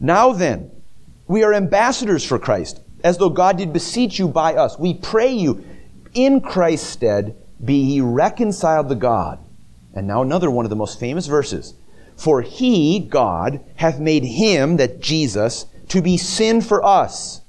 Now then, we are ambassadors for Christ, as though God did beseech you by us. We pray you, in Christ's stead, be ye reconciled to God. And now another one of the most famous verses. For he, God, hath made him, that Jesus, to be sin for us,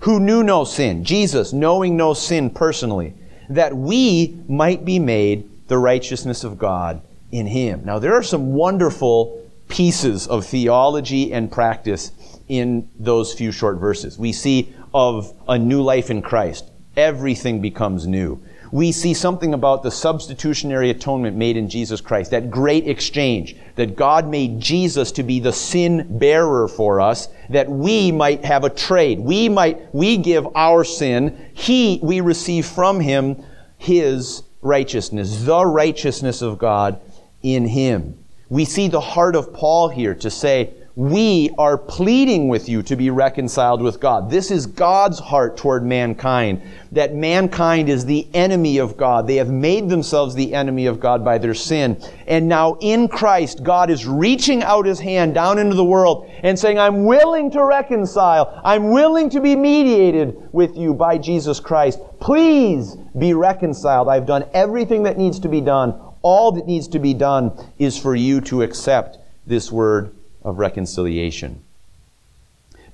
who knew no sin. Jesus, knowing no sin personally, that we might be made the righteousness of God in him. Now, there are some wonderful pieces of theology and practice in those few short verses. We see of a new life in Christ. Everything becomes new we see something about the substitutionary atonement made in Jesus Christ, that great exchange, that God made Jesus to be the sin bearer for us, that we might have a trade. We might, we give our sin, He, we receive from Him His righteousness, the righteousness of God in Him. We see the heart of Paul here to say, we are pleading with you to be reconciled with God. This is God's heart toward mankind, that mankind is the enemy of God. They have made themselves the enemy of God by their sin. And now in Christ, God is reaching out his hand down into the world and saying, I'm willing to reconcile. I'm willing to be mediated with you by Jesus Christ. Please be reconciled. I've done everything that needs to be done. All that needs to be done is for you to accept this word of reconciliation.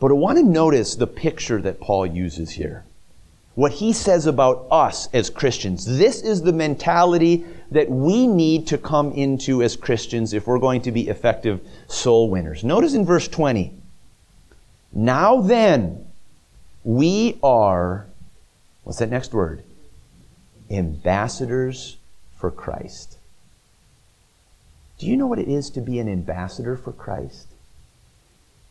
But I want to notice the picture that Paul uses here. What he says about us as Christians. This is the mentality that we need to come into as Christians if we're going to be effective soul winners. Notice in verse 20. Now then, we are, what's that next word? Ambassadors for Christ. Do you know what it is to be an ambassador for Christ?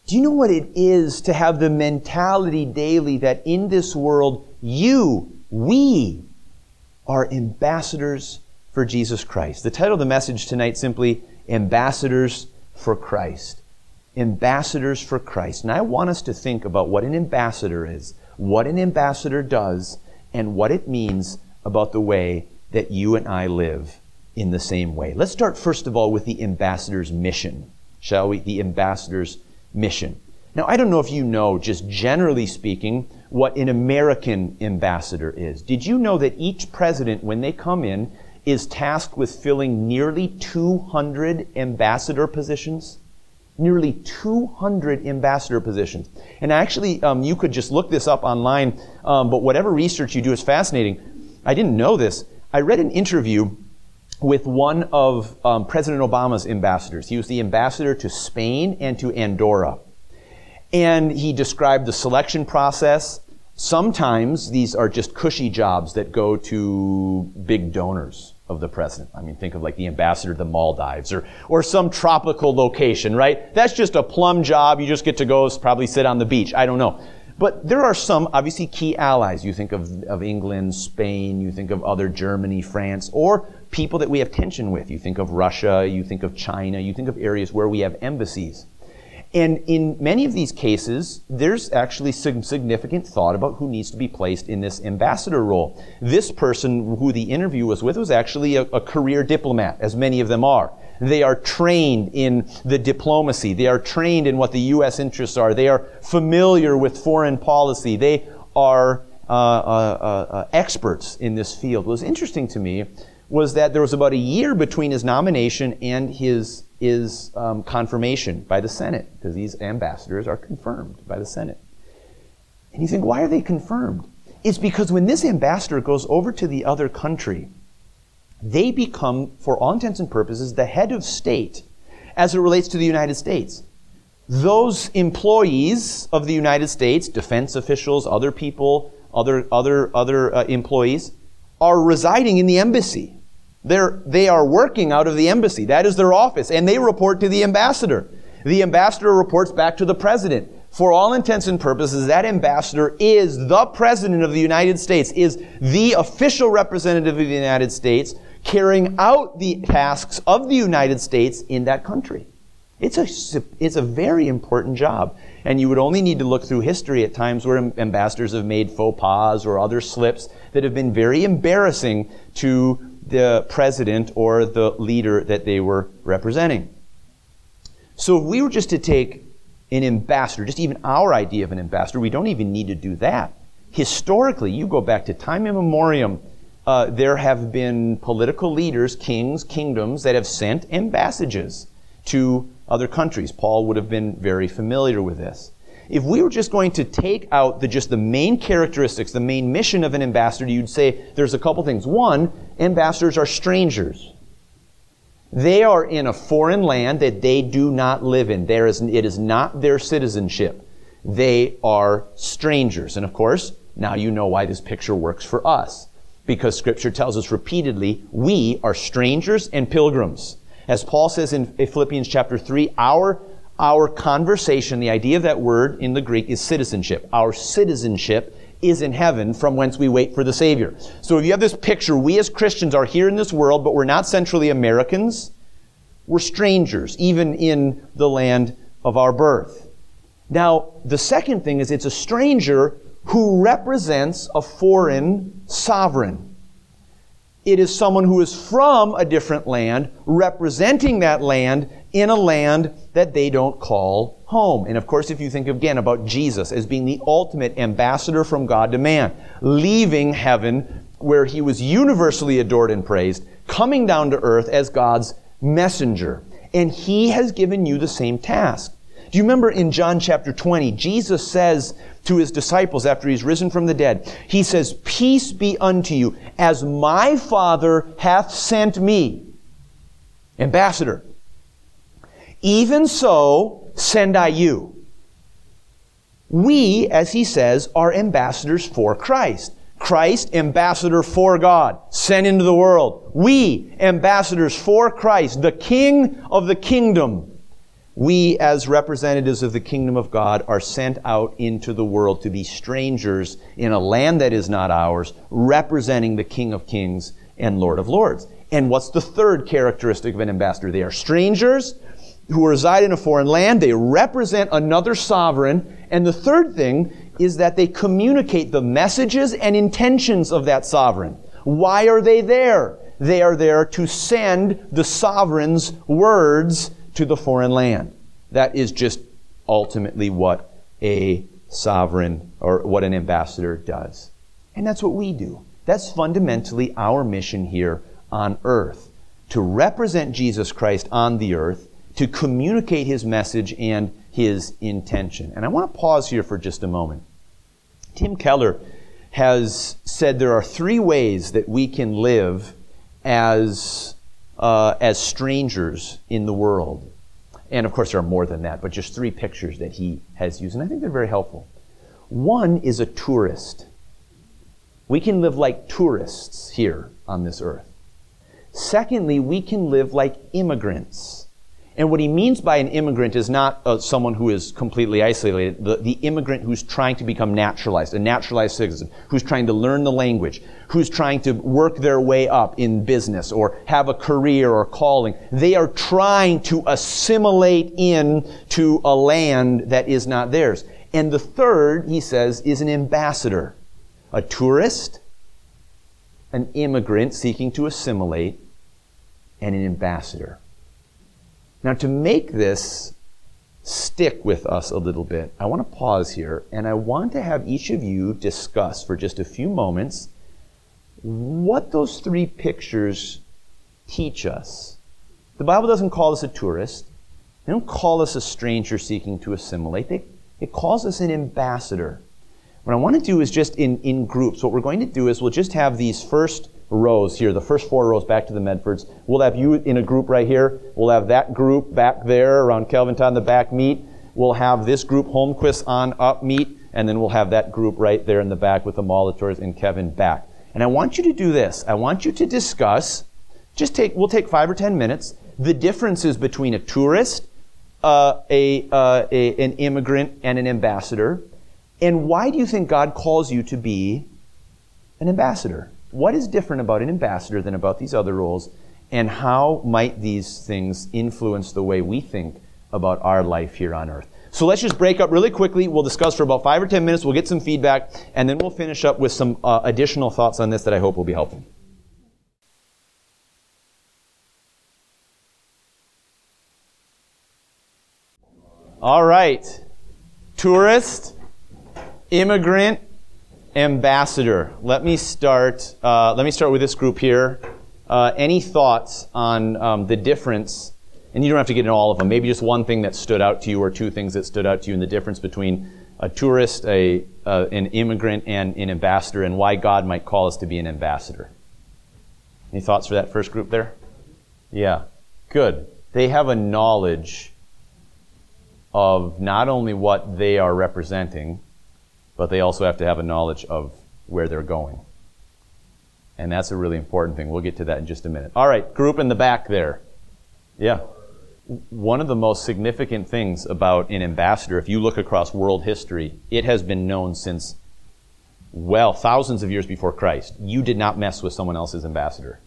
Do you know what it is to have the mentality daily that in this world, you, we, are ambassadors for Jesus Christ? The title of the message tonight simply Ambassadors for Christ. Ambassadors for Christ. And I want us to think about what an ambassador is, what an ambassador does, and what it means about the way that you and I live in the same way. Let's start first of all with the ambassador's mission, shall we? The ambassador's mission. Now, I don't know if you know, just generally speaking, what an American ambassador is. Did you know that each president, when they come in, is tasked with filling nearly 200 ambassador positions? Nearly 200 ambassador positions. And actually, um, you could just look this up online, um, but whatever research you do is fascinating. I didn't know this. I read an interview with one of um, President Obama's ambassadors. He was the ambassador to Spain and to Andorra. And he described the selection process. Sometimes these are just cushy jobs that go to big donors of the president. I mean, think of like the ambassador to the Maldives or, or some tropical location, right? That's just a plum job. You just get to go probably sit on the beach. I don't know. But there are some obviously key allies. You think of, of England, Spain, you think of other Germany, France, or people that we have tension with. You think of Russia, you think of China, you think of areas where we have embassies. And in many of these cases, there's actually some significant thought about who needs to be placed in this ambassador role. This person who the interview was with was actually a, a career diplomat, as many of them are. They are trained in the diplomacy. They are trained in what the U.S. interests are. They are familiar with foreign policy. They are uh, uh, uh, experts in this field. What was interesting to me was that there was about a year between his nomination and his, his um, confirmation by the Senate, because these ambassadors are confirmed by the Senate. And you think, why are they confirmed? It's because when this ambassador goes over to the other country, they become, for all intents and purposes, the head of state as it relates to the United States. Those employees of the United States, defense officials, other people, other, other, other uh, employees, are residing in the embassy. They're, they are working out of the embassy. That is their office. And they report to the ambassador. The ambassador reports back to the president. For all intents and purposes, that ambassador is the president of the United States, is the official representative of the United States carrying out the tasks of the United States in that country. It's a, it's a very important job. And you would only need to look through history at times where ambassadors have made faux pas or other slips that have been very embarrassing to the president or the leader that they were representing. So if we were just to take an ambassador, just even our idea of an ambassador, we don't even need to do that. Historically, you go back to time immemorial, uh, there have been political leaders, kings, kingdoms that have sent ambassadors to other countries. Paul would have been very familiar with this. If we were just going to take out the, just the main characteristics, the main mission of an ambassador, you'd say there's a couple things. One, ambassadors are strangers. They are in a foreign land that they do not live in. There is, it is not their citizenship. They are strangers. And of course, now you know why this picture works for us. Because scripture tells us repeatedly, we are strangers and pilgrims. As Paul says in Philippians chapter 3, our, our conversation, the idea of that word in the Greek is citizenship. Our citizenship is in heaven from whence we wait for the Savior. So if you have this picture, we as Christians are here in this world, but we're not centrally Americans. We're strangers, even in the land of our birth. Now, the second thing is it's a stranger who represents a foreign sovereign. It is someone who is from a different land, representing that land in a land that they don't call home. And of course, if you think again about Jesus as being the ultimate ambassador from God to man, leaving heaven where he was universally adored and praised, coming down to earth as God's messenger. And he has given you the same task. Do you remember in John chapter 20, Jesus says to his disciples after he's risen from the dead, he says, Peace be unto you, as my Father hath sent me. Ambassador. Even so send I you. We, as he says, are ambassadors for Christ. Christ, ambassador for God, sent into the world. We, ambassadors for Christ, the King of the kingdom, we, as representatives of the kingdom of God, are sent out into the world to be strangers in a land that is not ours, representing the King of Kings and Lord of Lords. And what's the third characteristic of an ambassador? They are strangers who reside in a foreign land. They represent another sovereign. And the third thing is that they communicate the messages and intentions of that sovereign. Why are they there? They are there to send the sovereign's words to the foreign land. That is just ultimately what a sovereign or what an ambassador does. And that's what we do. That's fundamentally our mission here on earth to represent Jesus Christ on the earth, to communicate his message and his intention. And I want to pause here for just a moment. Tim Keller has said there are three ways that we can live as uh, as strangers in the world. And of course, there are more than that, but just three pictures that he has used, and I think they're very helpful. One is a tourist. We can live like tourists here on this earth. Secondly, we can live like immigrants. And what he means by an immigrant is not uh, someone who is completely isolated, the, the immigrant who's trying to become naturalized, a naturalized citizen, who's trying to learn the language, who's trying to work their way up in business or have a career or calling. They are trying to assimilate in to a land that is not theirs. And the third, he says, is an ambassador, a tourist, an immigrant seeking to assimilate, and an ambassador. Now, to make this stick with us a little bit, I want to pause here and I want to have each of you discuss for just a few moments what those three pictures teach us. The Bible doesn't call us a tourist. They don't call us a stranger seeking to assimilate. They, it calls us an ambassador. What I want to do is just in, in groups, what we're going to do is we'll just have these first rows here, the first four rows back to the Medfords. We'll have you in a group right here. We'll have that group back there around Kelvin Todd the back meet. We'll have this group Holmquist on up meet, and then we'll have that group right there in the back with the Molitors and Kevin back. And I want you to do this. I want you to discuss, just take, we'll take five or ten minutes, the differences between a tourist, uh, a, uh, a, an immigrant, and an ambassador. And why do you think God calls you to be an ambassador? What is different about an ambassador than about these other roles? And how might these things influence the way we think about our life here on earth? So let's just break up really quickly. We'll discuss for about five or ten minutes. We'll get some feedback, and then we'll finish up with some uh, additional thoughts on this that I hope will be helpful. All right. Tourist, immigrant, ambassador. Let me start. Uh, let me start with this group here. Uh, any thoughts on um, the difference? And you don't have to get into all of them. Maybe just one thing that stood out to you, or two things that stood out to you, and the difference between a tourist, a uh, an immigrant, and an ambassador, and why God might call us to be an ambassador. Any thoughts for that first group there? Yeah, good. They have a knowledge of not only what they are representing, but they also have to have a knowledge of where they're going. And that's a really important thing. We'll get to that in just a minute. All right, group in the back there. Yeah. One of the most significant things about an ambassador, if you look across world history, it has been known since, well, thousands of years before Christ. You did not mess with someone else's ambassador.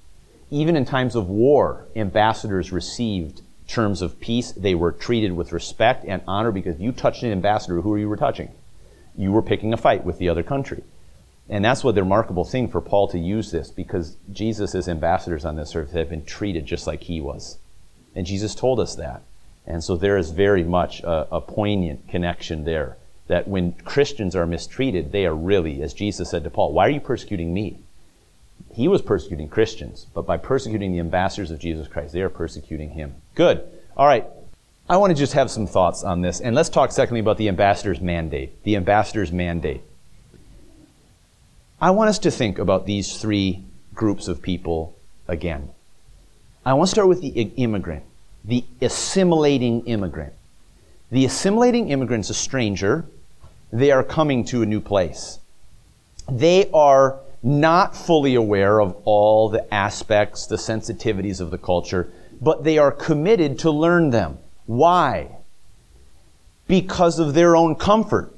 Even in times of war, ambassadors received terms of peace. They were treated with respect and honor because you touched an ambassador, who are you were touching? You were picking a fight with the other country. And that's what the remarkable thing for Paul to use this because Jesus' ambassadors on this earth have been treated just like he was. And Jesus told us that. And so there is very much a, a poignant connection there that when Christians are mistreated, they are really, as Jesus said to Paul, why are you persecuting me? He was persecuting Christians, but by persecuting the ambassadors of Jesus Christ, they are persecuting him. Good. All right. I want to just have some thoughts on this. And let's talk secondly about the ambassador's mandate. The ambassador's mandate. I want us to think about these three groups of people again. I want to start with the immigrant, the assimilating immigrant. The assimilating immigrant is a stranger. They are coming to a new place. They are not fully aware of all the aspects, the sensitivities of the culture, but they are committed to learn them. Why? Because of their own comfort,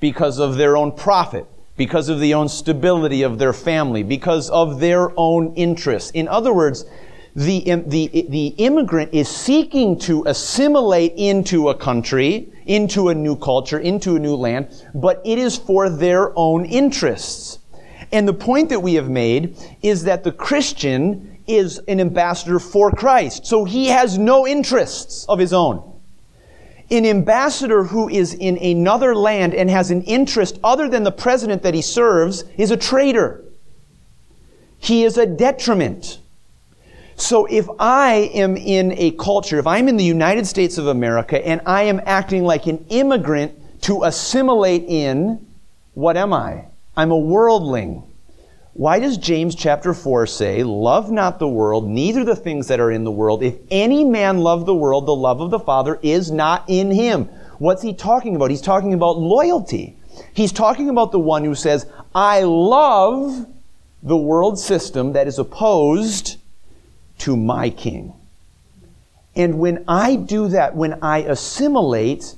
because of their own profit, because of the own stability of their family, because of their own interests. In other words, the, the, the immigrant is seeking to assimilate into a country, into a new culture, into a new land, but it is for their own interests. And the point that we have made is that the Christian is an ambassador for Christ. So he has no interests of his own. An ambassador who is in another land and has an interest other than the president that he serves is a traitor. He is a detriment. So if I am in a culture, if I'm in the United States of America and I am acting like an immigrant to assimilate in, what am I? I'm a worldling. Why does James chapter 4 say, Love not the world, neither the things that are in the world? If any man love the world, the love of the Father is not in him. What's he talking about? He's talking about loyalty. He's talking about the one who says, I love the world system that is opposed to my king. And when I do that, when I assimilate,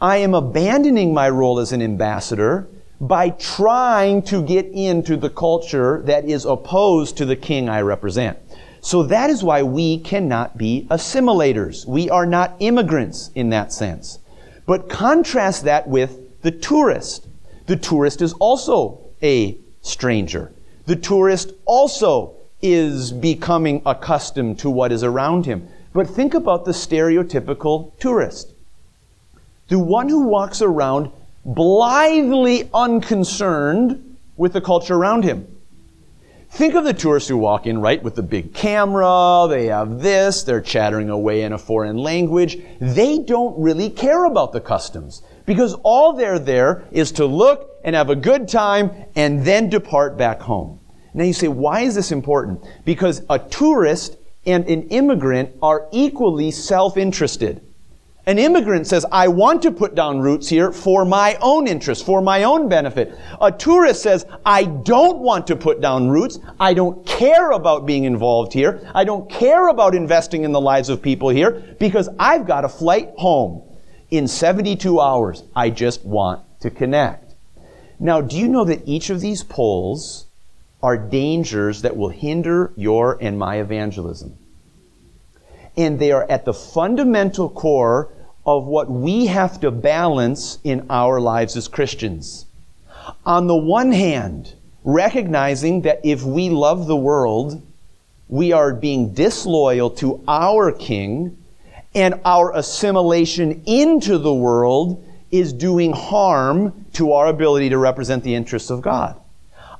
I am abandoning my role as an ambassador by trying to get into the culture that is opposed to the king I represent. So that is why we cannot be assimilators. We are not immigrants in that sense. But contrast that with the tourist. The tourist is also a stranger. The tourist also is becoming accustomed to what is around him. But think about the stereotypical tourist. The one who walks around blithely unconcerned with the culture around him. Think of the tourists who walk in, right, with the big camera, they have this, they're chattering away in a foreign language. They don't really care about the customs because all they're there is to look and have a good time and then depart back home. Now you say, why is this important? Because a tourist and an immigrant are equally self-interested. An immigrant says, I want to put down roots here for my own interest, for my own benefit. A tourist says, I don't want to put down roots. I don't care about being involved here. I don't care about investing in the lives of people here because I've got a flight home in 72 hours. I just want to connect. Now, do you know that each of these poles are dangers that will hinder your and my evangelism? And they are at the fundamental core of what we have to balance in our lives as Christians. On the one hand, recognizing that if we love the world, we are being disloyal to our King And our assimilation into the world is doing harm to our ability to represent the interests of God.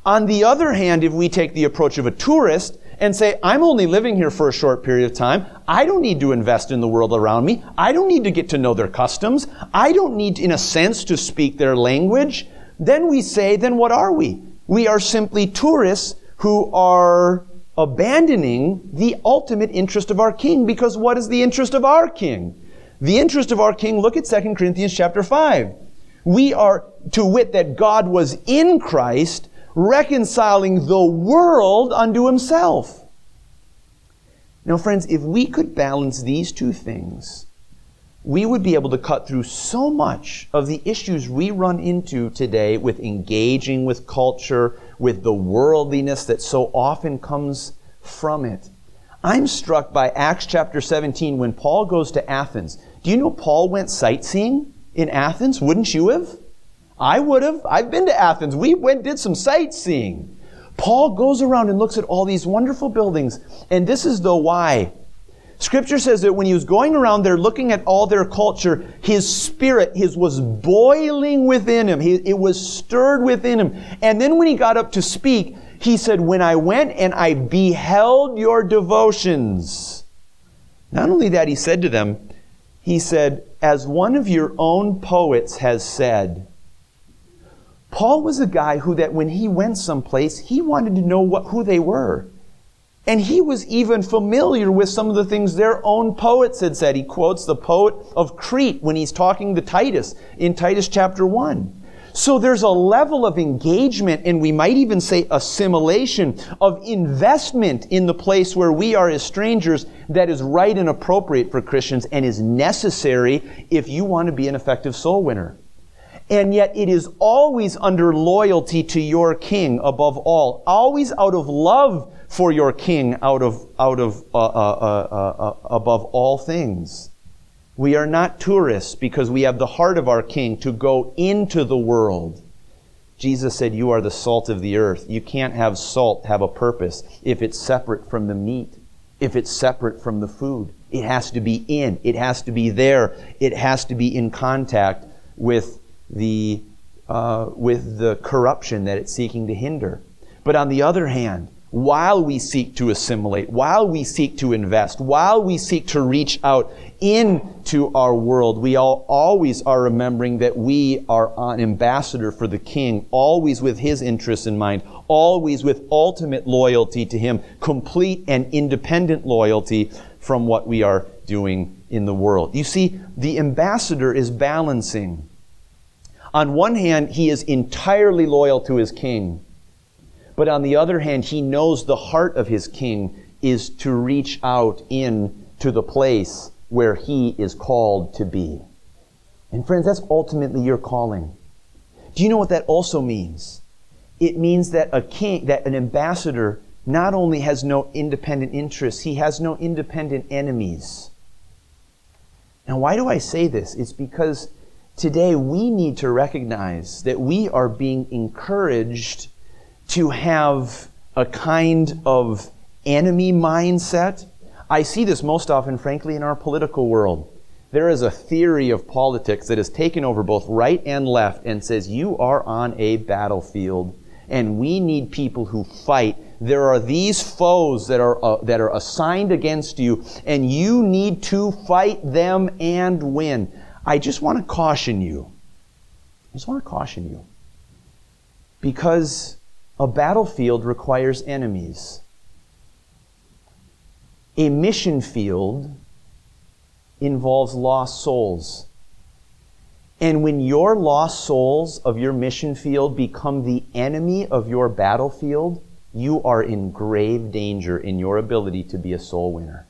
On the other hand, if we take the approach of a tourist and say, I'm only living here for a short period of time, I don't need to invest in the world around me. I don't need to get to know their customs. I don't need, in a sense, to speak their language. Then we say, then what are we? We are simply tourists who are abandoning the ultimate interest of our king because what is the interest of our king? The interest of our king, look at 2 Corinthians chapter 5. We are to wit that God was in Christ reconciling the world unto himself. Now, friends, if we could balance these two things, we would be able to cut through so much of the issues we run into today with engaging with culture, with the worldliness that so often comes from it. I'm struck by Acts chapter 17 when Paul goes to Athens. Do you know Paul went sightseeing in Athens? Wouldn't you have? I would have. I've been to Athens. We went did some sightseeing. Paul goes around and looks at all these wonderful buildings, and this is the why. Scripture says that when he was going around there looking at all their culture, his spirit his was boiling within him. He, it was stirred within him. And then when he got up to speak, he said, When I went and I beheld your devotions. Not only that, he said to them, He said, As one of your own poets has said, Paul was a guy who that when he went someplace, he wanted to know what, who they were. And he was even familiar with some of the things their own poets had said. He quotes the poet of Crete when he's talking to Titus in Titus chapter 1. So there's a level of engagement and we might even say assimilation of investment in the place where we are as strangers that is right and appropriate for Christians and is necessary if you want to be an effective soul winner. And yet it is always under loyalty to your king above all, always out of love for your king out of, out of, uh, uh, uh, above all things. We are not tourists because we have the heart of our king to go into the world. Jesus said, You are the salt of the earth. You can't have salt have a purpose if it's separate from the meat, if it's separate from the food. It has to be in, it has to be there, it has to be in contact with the, uh, with the corruption that it's seeking to hinder. But on the other hand, while we seek to assimilate, while we seek to invest, while we seek to reach out into our world, we all always are remembering that we are an ambassador for the King, always with his interests in mind, always with ultimate loyalty to him, complete and independent loyalty from what we are doing in the world. You see, the ambassador is balancing. On one hand, he is entirely loyal to his king. But on the other hand, he knows the heart of his king is to reach out in to the place where he is called to be. And friends, that's ultimately your calling. Do you know what that also means? It means that a king, that an ambassador not only has no independent interests, he has no independent enemies. Now, why do I say this? It's because today we need to recognize that we are being encouraged to have a kind of enemy mindset. I see this most often, frankly, in our political world. There is a theory of politics that has taken over both right and left and says you are on a battlefield and we need people who fight. There are these foes that are, uh, that are assigned against you and you need to fight them and win. I just want to caution you. I just want to caution you. Because a battlefield requires enemies. A mission field involves lost souls. And when your lost souls of your mission field become the enemy of your battlefield, you are in grave danger in your ability to be a soul winner.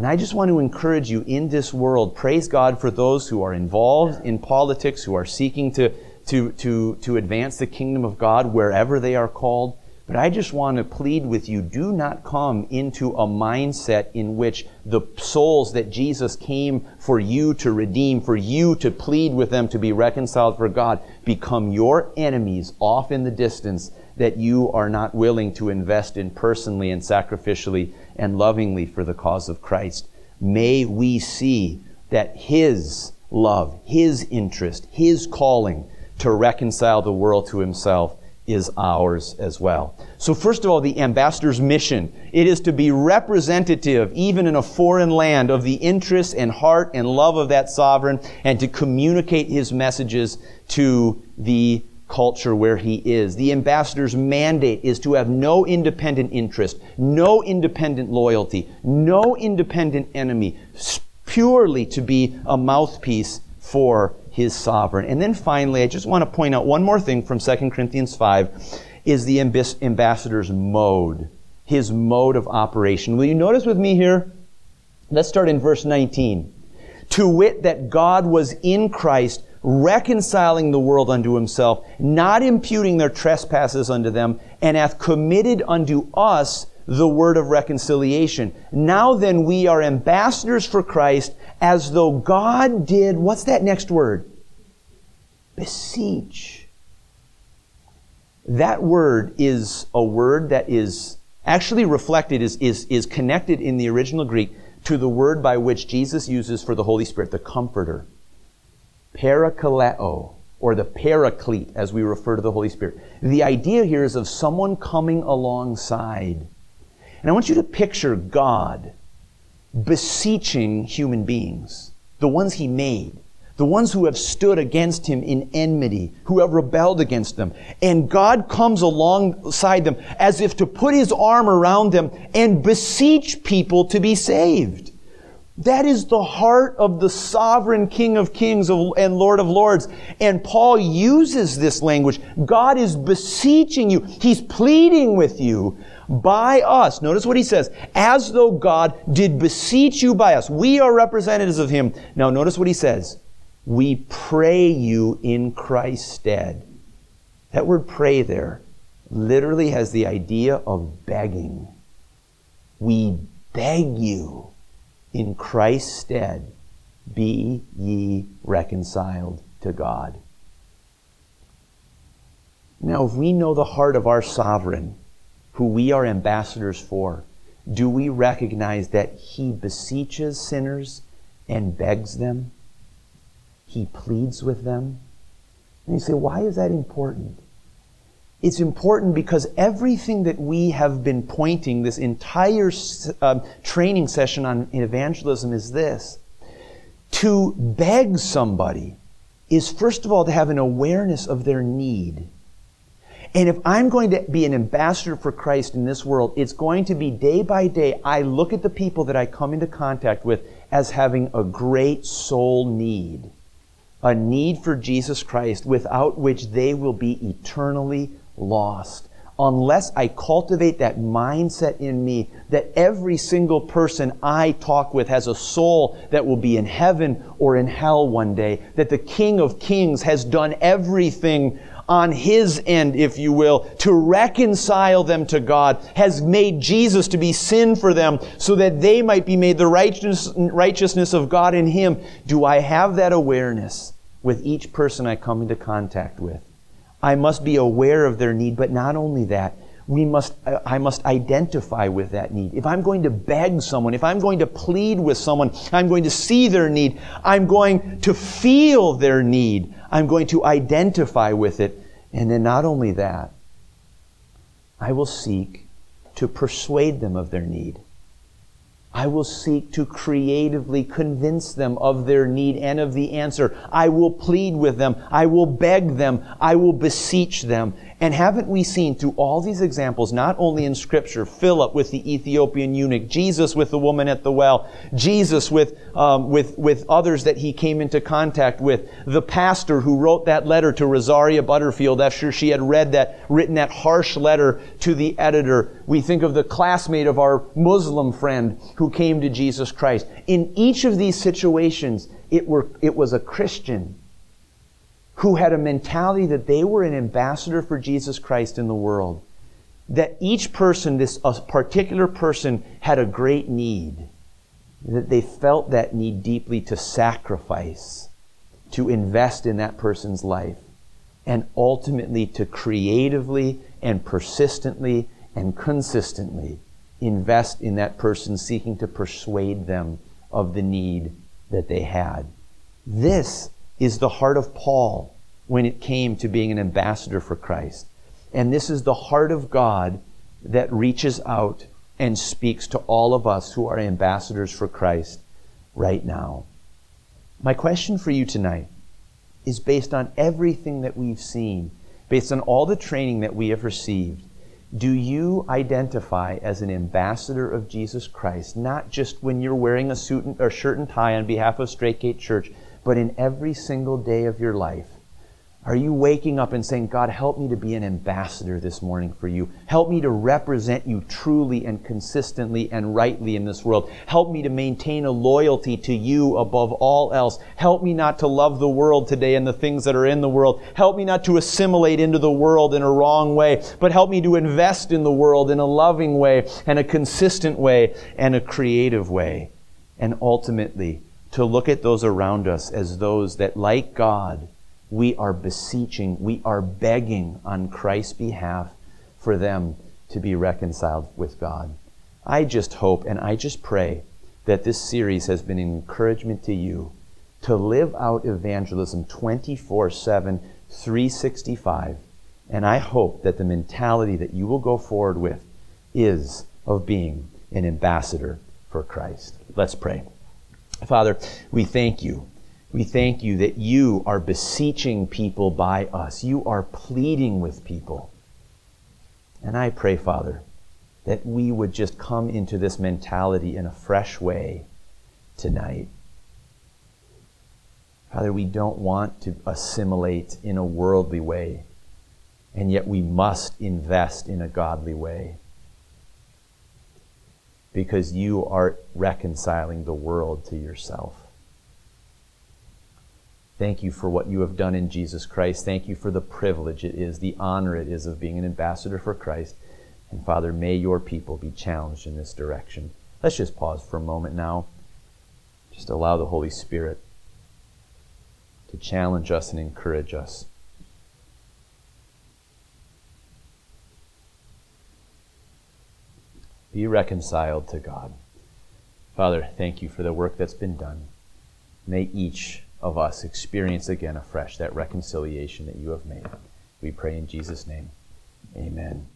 And I just want to encourage you in this world, praise God for those who are involved in politics, who are seeking to to, to, to advance the kingdom of God wherever they are called. But I just want to plead with you do not come into a mindset in which the souls that Jesus came for you to redeem, for you to plead with them to be reconciled for God, become your enemies off in the distance that you are not willing to invest in personally and sacrificially and lovingly for the cause of Christ. may we see that His love, His interest, His calling to reconcile the world to Himself is ours as well. So, first of all, the ambassador's mission. It is to be representative, even in a foreign land, of the interests and heart and love of that sovereign and to communicate his messages to the culture where he is. The ambassador's mandate is to have no independent interest, no independent loyalty, no independent enemy, purely to be a mouthpiece for his sovereign. And then finally, I just want to point out one more thing from 2 Corinthians 5 is the ambassador's mode, his mode of operation. Will you notice with me here? Let's start in verse 19. To wit, that God was in Christ, reconciling the world unto himself, not imputing their trespasses unto them, and hath committed unto us the word of reconciliation. Now then, we are ambassadors for Christ, as though God did, what's that next word? Beseech. That word is a word that is actually reflected, is, is, is connected in the original Greek to the word by which Jesus uses for the Holy Spirit, the Comforter. Parakaleo, or the Paraclete, as we refer to the Holy Spirit. The idea here is of someone coming alongside. And I want you to picture God beseeching human beings, the ones he made, the ones who have stood against him in enmity, who have rebelled against them. And God comes alongside them as if to put his arm around them and beseech people to be saved. That is the heart of the sovereign King of Kings and Lord of Lords. And Paul uses this language. God is beseeching you. He's pleading with you by us. Notice what he says. As though God did beseech you by us. We are representatives of him. Now notice what he says. We pray you in Christ's stead. That word pray there literally has the idea of begging. We beg you in Christ's stead, be ye reconciled to God. Now, if we know the heart of our sovereign, who we are ambassadors for, do we recognize that he beseeches sinners and begs them? He pleads with them? And you say, why is that important? It's important because everything that we have been pointing this entire uh, training session on evangelism is this. To beg somebody is first of all to have an awareness of their need. And if I'm going to be an ambassador for Christ in this world, it's going to be day by day, I look at the people that I come into contact with as having a great soul need. A need for Jesus Christ without which they will be eternally lost. Unless I cultivate that mindset in me that every single person I talk with has a soul that will be in heaven or in hell one day, that the King of Kings has done everything on his end, if you will, to reconcile them to God, has made Jesus to be sin for them so that they might be made the righteousness of God in him. Do I have that awareness with each person I come into contact with? I must be aware of their need, but not only that, we must, I must identify with that need. If I'm going to beg someone, if I'm going to plead with someone, I'm going to see their need, I'm going to feel their need, I'm going to identify with it. And then not only that, I will seek to persuade them of their need. I will seek to creatively convince them of their need and of the answer. I will plead with them. I will beg them. I will beseech them. And haven't we seen through all these examples, not only in Scripture, Philip with the Ethiopian eunuch, Jesus with the woman at the well, Jesus with, um, with, with others that he came into contact with, the pastor who wrote that letter to Rosaria Butterfield after she had read that, written that harsh letter to the editor. We think of the classmate of our Muslim friend who came to Jesus Christ. In each of these situations, it, were, it was a Christian who had a mentality that they were an ambassador for Jesus Christ in the world. That each person, this particular person, had a great need. That they felt that need deeply to sacrifice, to invest in that person's life, and ultimately to creatively and persistently and consistently invest in that person, seeking to persuade them of the need that they had. This is the heart of Paul when it came to being an ambassador for Christ. And this is the heart of God that reaches out and speaks to all of us who are ambassadors for Christ right now. My question for you tonight is based on everything that we've seen, based on all the training that we have received. Do you identify as an ambassador of Jesus Christ, not just when you're wearing a suit and, or shirt and tie on behalf of Straight Gate Church, but in every single day of your life? Are you waking up and saying, God, help me to be an ambassador this morning for you? Help me to represent you truly and consistently and rightly in this world. Help me to maintain a loyalty to you above all else. Help me not to love the world today and the things that are in the world. Help me not to assimilate into the world in a wrong way, but help me to invest in the world in a loving way and a consistent way and a creative way. And ultimately, to look at those around us as those that, like God, we are beseeching, we are begging on Christ's behalf for them to be reconciled with God. I just hope and I just pray that this series has been an encouragement to you to live out evangelism 24 7, 365. And I hope that the mentality that you will go forward with is of being an ambassador for Christ. Let's pray. Father, we thank you we thank you that you are beseeching people by us. You are pleading with people. And I pray, Father, that we would just come into this mentality in a fresh way tonight. Father, we don't want to assimilate in a worldly way, and yet we must invest in a godly way. Because you are reconciling the world to yourself. Thank you for what you have done in Jesus Christ. Thank you for the privilege it is, the honor it is of being an ambassador for Christ. And Father, may your people be challenged in this direction. Let's just pause for a moment now. Just allow the Holy Spirit to challenge us and encourage us. Be reconciled to God. Father, thank you for the work that's been done. May each of us experience again afresh that reconciliation that you have made. We pray in Jesus' name. Amen.